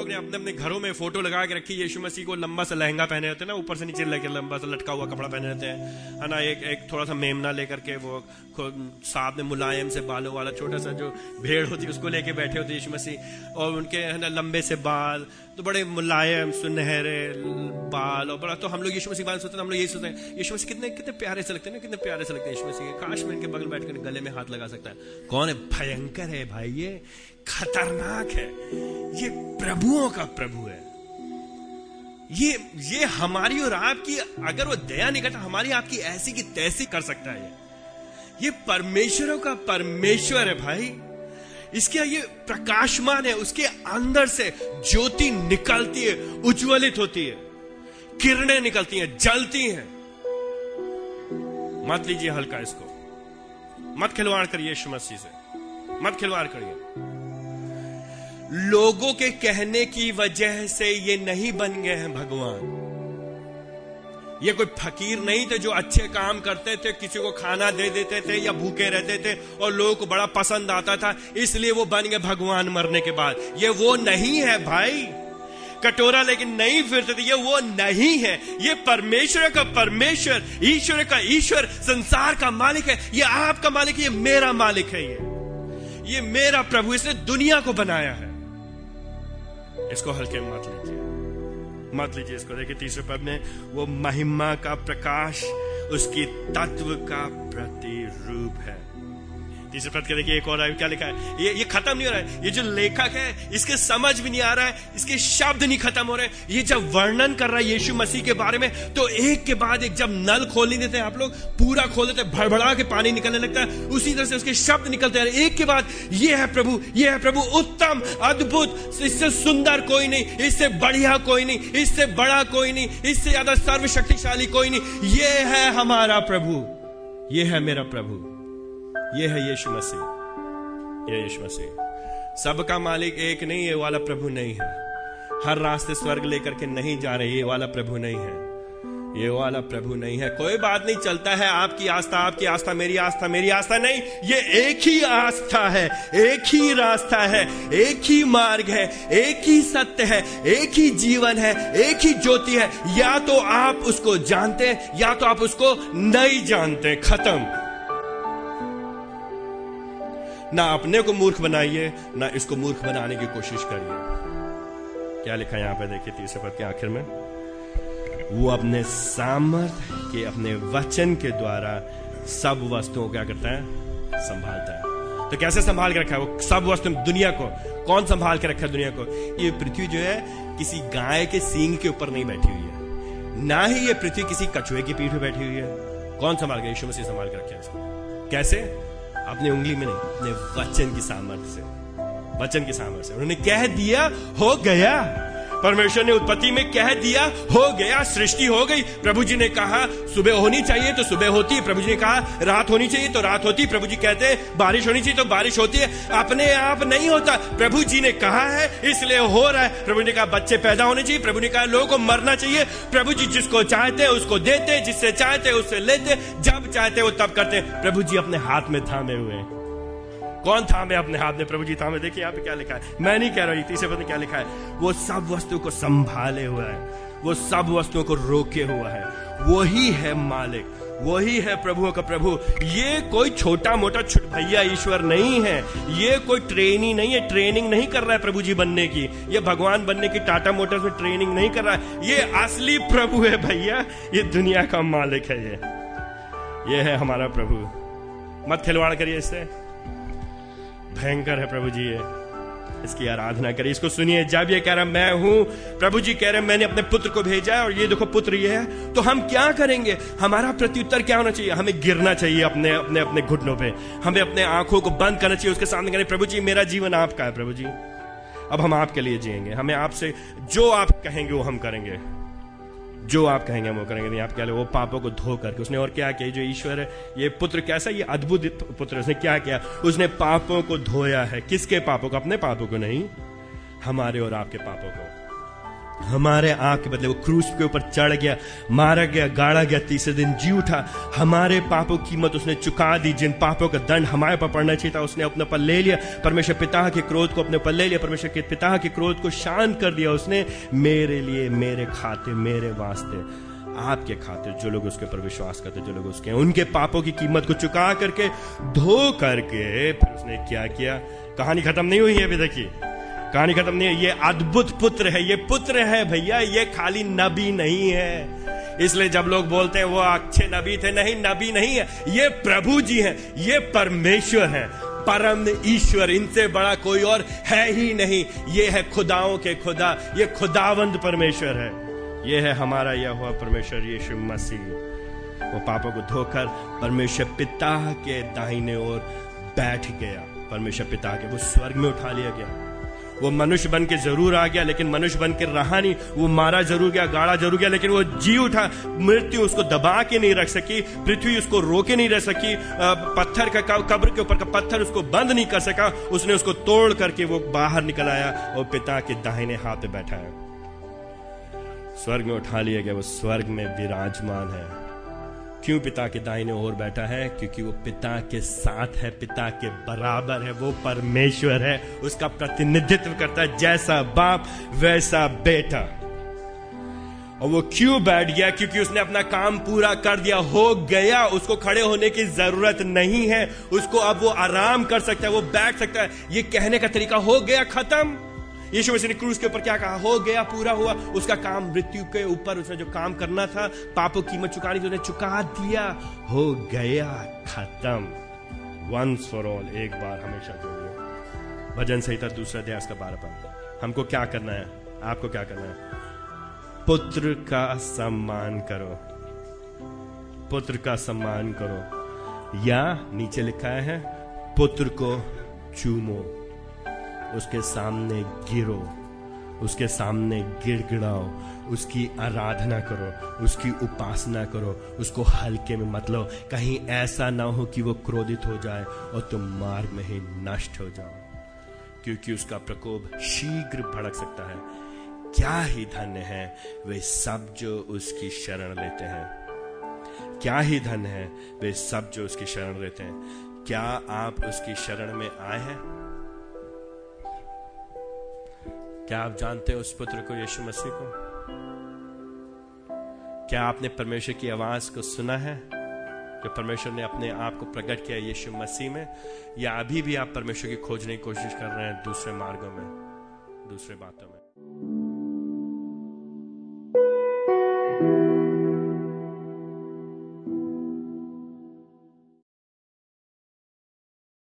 लोग ने अपने अपने घरों में फ़ोटो लगा के रखी, यीशु मसीह को लंबा सा लहंगा पहने रहते हैं ना, ऊपर से नीचे लेके लंबा सा लटका हुआ कपड़ा पहने रहते हैं। है ना, एक एक थोड़ा सा मेमना लेकर के वो साथ में मुलायम से बालों वाला छोटा सा जो भेड़ होती है, उसको लेके बैठे होते यीशु मसीह। और उनके, है ना, लंबे से बाल तो बड़े मुलायम, सुनहरे बाल और बड़ा तो हम लोग यीशु मसीह बाल सोचते हैं, हम लोग यही सोचते हैं, यीशु मसीह कितने कितने प्यारे से लगते हैं ना, कितने प्यारे से लगते हैं यीशु मसीह काश में इनके बगल बैठ कर गले में हाथ लगा सकता। है कौन है? भयंकर है भाई ये। खतरनाक है। ये प्रभुओं का प्रभु है। ये ये हमारी और आपकी, अगर वो दया निकट हमारी, आपकी ऐसी की तैसी कर सकता है। ये परमेश्वरों का परमेश्वर है भाई। इसके ये प्रकाशमान है, उसके अंदर से ज्योति निकलती है, उज्ज्वलित होती है। किरणें निकलती हैं, जलती हैं। मत लीजिए हल्का इसको। मत खिलवाड़ करिए यीशु मसीह से। मत खिलवाड़ करिए। लोगों के कहने की वजह से ये नहीं बन गए हैं भगवान। ये कोई फकीर नहीं थे जो अच्छे काम करते थे, किसी को खाना दे देते थे या भूखे रहते थे और लोगों को बड़ा पसंद आता था, इसलिए वो बन गए भगवान मरने के बाद। ये वो नहीं है भाई। कटोरा लेकिन नहीं फिरते थे, ये वो नहीं है। ये परमेश्वर का परमेश्वर, ईश्वर का ईश्वर, संसार का मालिक है। ये आपका मालिक है ये मेरा मालिक है ये। ये मेरा प्रभु इसने दुनिया को बनाया है। इसको हल्के मत लीजिए। मत लीजिए इसको। देखिए, तीसरे पद में वो महिमा का प्रकाश, उसकी तत्व का प्रतिरूप है। तीसरे पद के देखिए एक और क्या लिखा है? ये ये खत्म नहीं हो रहा है। ये जो लेखक है, इसके समझ भी नहीं आ रहा है। इसके शब्द नहीं खत्म हो रहे ये जब वर्णन कर रहा है यीशु मसीह के बारे में तो एक के बाद एक जब नल खोल देते आप लोग, पूरा खोल देते भड़बड़ा के पानी निकलने लगता है। उसी तरह से उसके शब्द निकलते हैं। एक के बाद, ये है प्रभु, ये है प्रभु, उत्तम, अद्भुत। इससे सुंदर कोई नहीं, इससे बढ़िया कोई नहीं, इससे बड़ा कोई नहीं, इससे ज़्यादा सर्वशक्तिशाली कोई नहीं। ये है हमारा प्रभु। ये है मेरा प्रभु। ये है यीशु मसीह। ये यीशु मसीह। सबका मालिक एक नहीं, ये वाला प्रभु नहीं है। हर रास्ते स्वर्ग लेकर के नहीं जा रहे, ये वाला प्रभु नहीं है। ये वाला प्रभु नहीं है। कोई बात नहीं, चलता है आपकी आस्था आपकी आस्था, मेरी आस्था मेरी आस्था नहीं। ये एक ही आस्था है, एक ही रास्ता है, एक ही मार्ग है, एक ही सत्य है, एक ही जीवन है, एक ही ज्योति है। या तो आप उसको जानते हैं या तो आप उसको नहीं जानते। खत्म। ना अपने को मूर्ख बनाइए, ना इसको मूर्ख बनाने की कोशिश करिए। क्या लिखा यहाँ पे? देखिए, तीसरे पद के आखिर में। वो अपने सामर्थ्य के, अपने वचन के द्वारा सब वस्तुओं को क्या करता है? संभालता है। तो कैसे संभाल के रखा है? वो सब वस्तु दुनिया को, कौन संभाल के रखा है दुनिया को? ये पृथ्वी जो है, किसी गाय के सींग के ऊपर नहीं बैठी हुई है। ना ही ये पृथ्वी किसी कछुए की पीठ पे बैठी हुई है। कौन संभाल के? यीशु मसीह संभाल के रखे इसको। कैसे? अपनी उंगली में नहीं, अपने वचन की सामर्थ्य से, वचन की सामर्थ्य से। उन्होंने कह दिया, हो गया। परमेश्वर ने उत्पत्ति में कह दिया, हो गया, सृष्टि हो गई। प्रभु जी ने कहा, सुबह होनी चाहिए तो सुबह होती प्रभु जी ने कहा, रात होनी चाहिए तो रात होती प्रभु जी कहते हैं, बारिश होनी चाहिए तो बारिश होती है। अपने आप नहीं होता। प्रभु जी ने कहा है, इसलिए हो रहा है। प्रभु ने कहा, बच्चे पैदा होने चाहिए। प्रभु ने कहा, लोगों को मरना चाहिए। प्रभु जी जिसको चाहते उसको देते जिससे चाहते उससे लेते जब चाहते वो तब करते प्रभु जी अपने हाथ में थामे हुए हैं। कौन था मैं अपने हाथ में? प्रभु जी थामे देखिए यहाँ पे क्या लिखा है। मैं नहीं कह रहा हूँ तीसरे पद क्या लिखा है? वो सब वस्तु को संभाले हुआ है। वो सब वस्तुओं को रोके हुआ है। वही है मालिक। वही है प्रभु का प्रभु। ये कोई छोटा मोटा छुट भैया ईश्वर नहीं है। ये कोई ट्रेनिंग नहीं है। ट्रेनिंग नहीं कर रहा है प्रभु जी बनने की। ये भगवान बनने की टाटा मोटर्स में ट्रेनिंग नहीं कर रहा है। ये असली प्रभु है भैया। ये दुनिया का मालिक है ये। ये है हमारा प्रभु। मत खिलवाड़ करिए इससे। भयंकर है प्रभु जी ये। इसकी आराधना करिए, इसको सुनिए। जब ये कह रहा, मैं हूँ, प्रभु जी कह रहे मैंने अपने पुत्र को भेजा है और ये देखो पुत्र ये है। तो हम क्या करेंगे? हमारा प्रत्युत्तर क्या होना चाहिए? हमें गिरना चाहिए अपने अपने अपने घुटनों पे। हमें अपने आँखों को बंद करना चाहिए। उसके सामने कहने प्रभु जी, मेरा जीवन आपका है, प्रभु जी। अब हम आपके लिए जिएँगे। हमें आपसे जो आप कहेंगे, वो हम करेंगे। जो आप कहेंगे वो करेंगे। नहीं, आप क्या वो पापों को धो करके उसने और क्या किया? जो ईश्वर है, ये पुत्र कैसा, ये अद्भुत पुत्र उसने क्या किया? उसने पापों को धोया है। किसके पापों को? अपने पापों को नहीं, हमारे और आपके पापों को। हमारे आँख बदले वो क्रूस के ऊपर चढ़ गया, मारा गया, गाड़ा गया, तीसरे दिन जी उठा। हमारे पापों की कीमत उसने चुका दी, जिन पापों का दंड हमारे पर पड़ना चाहिए था, उसने अपने पर ले लिया। परमेश्वर पिता के क्रोध को अपने पर ले लिया, परमेश्वर के पिता के क्रोध को शांत कर दिया उसने। मेरे लिए, मेरे खाते, मेरे वास्ते, आपके खातिर जो लोग उसके ऊपर विश्वास करते, जो लोग उसके, उनके पापों की कीमत को चुका करके, धो करके, फिर उसने क्या किया? कहानी खत्म नहीं हुई है अभी देखिए कहानी खत्म नहीं है। ये अद्भुत पुत्र है। ये पुत्र है भैया। ये खाली नबी नहीं है। इसलिए जब लोग बोलते हैं, वो अच्छे नबी थे, नहीं, नबी नहीं है। ये प्रभु जी हैं। ये परमेश्वर हैं। परम ईश्वर। इनसे बड़ा कोई और है ही नहीं। ये है खुदाओं के खुदा। ये खुदावंद परमेश्वर है। ये है हमारा यह हुआ परमेश्वर यीशु मसीह। वो पापों को धोकर परमेश्वर पिता के दाहिने ओर बैठ गया। परमेश्वर पिता के वो स्वर्ग में उठा लिया गया। वो मनुष्य बन के ज़रूर आ गया, लेकिन मनुष्य बन के रहा नहीं। वो मारा ज़रूर गया, गाड़ा ज़रूर गया, लेकिन वो जी उठा मृत्यु उसको दबा के नहीं रख सकी, पृथ्वी उसको रोके नहीं रह सकी पत्थर का कब्र के ऊपर का पत्थर उसको बंद नहीं कर सका। उसने उसको तोड़ करके वो बाहर निकल आया और पिता के दाहिने हाथ बैठा है स्वर्ग में उठा लिया गया, वो स्वर्ग में विराजमान है। क्यों पिता के दाहिने ओर बैठा है? क्योंकि वो पिता के साथ है, पिता के बराबर है, वो परमेश्वर है, उसका प्रतिनिधित्व करता है, जैसा बाप, वैसा बेटा। और वो क्यों बैठ गया? क्योंकि उसने अपना काम पूरा कर दिया, हो गया। उसको खड़े होने की ज़रूरत नहीं है। उसको अब वो आराम कर सकता है, वो बैठ सकता है। ये कहने का तरीका हो गया खत्म। यीशु मसीह ने क्रूज के ऊपर क्या कहा? हो गया, पूरा हुआ। उसका काम मृत्यु के ऊपर, उसने जो काम करना था, पापों कीमत चुकानी थी, उसने चुका दिया। हो गया, खत्म। वंस फॉर ऑल एक बार हमेशा के लिए। भजन संहिता दूसरा अध्याय का बारह पर हमको क्या करना है? आपको क्या करना है? पुत्र का सम्मान करो। पुत्र का सम्मान करो। या नीचे लिखा है, पुत्र को चूमो। उसके सामने गिरो, उसके सामने गिड़गिड़ाओ, उसकी आराधना करो, उसकी उपासना करो, उसको हल्के में मत लो कहीं ऐसा ना हो कि वो क्रोधित हो जाए और तुम मार्ग में ही नष्ट हो जाओ। क्योंकि उसका प्रकोप शीघ्र भड़क सकता है। क्या ही धन्य है वे सब जो उसकी शरण लेते हैं। क्या ही धन है वे सब जो उसकी शरण लेते हैं। क्या आप उसकी शरण में आए हैं? क्या आप जानते हैं उस पुत्र को यीशु मसीह को? क्या आपने परमेश्वर की आवाज़ को सुना है? जो परमेश्वर ने अपने आप को प्रकट किया यीशु मसीह में, या अभी भी आप परमेश्वर की खोजने की कोशिश कर रहे हैं दूसरे मार्गों में, दूसरे बातों में?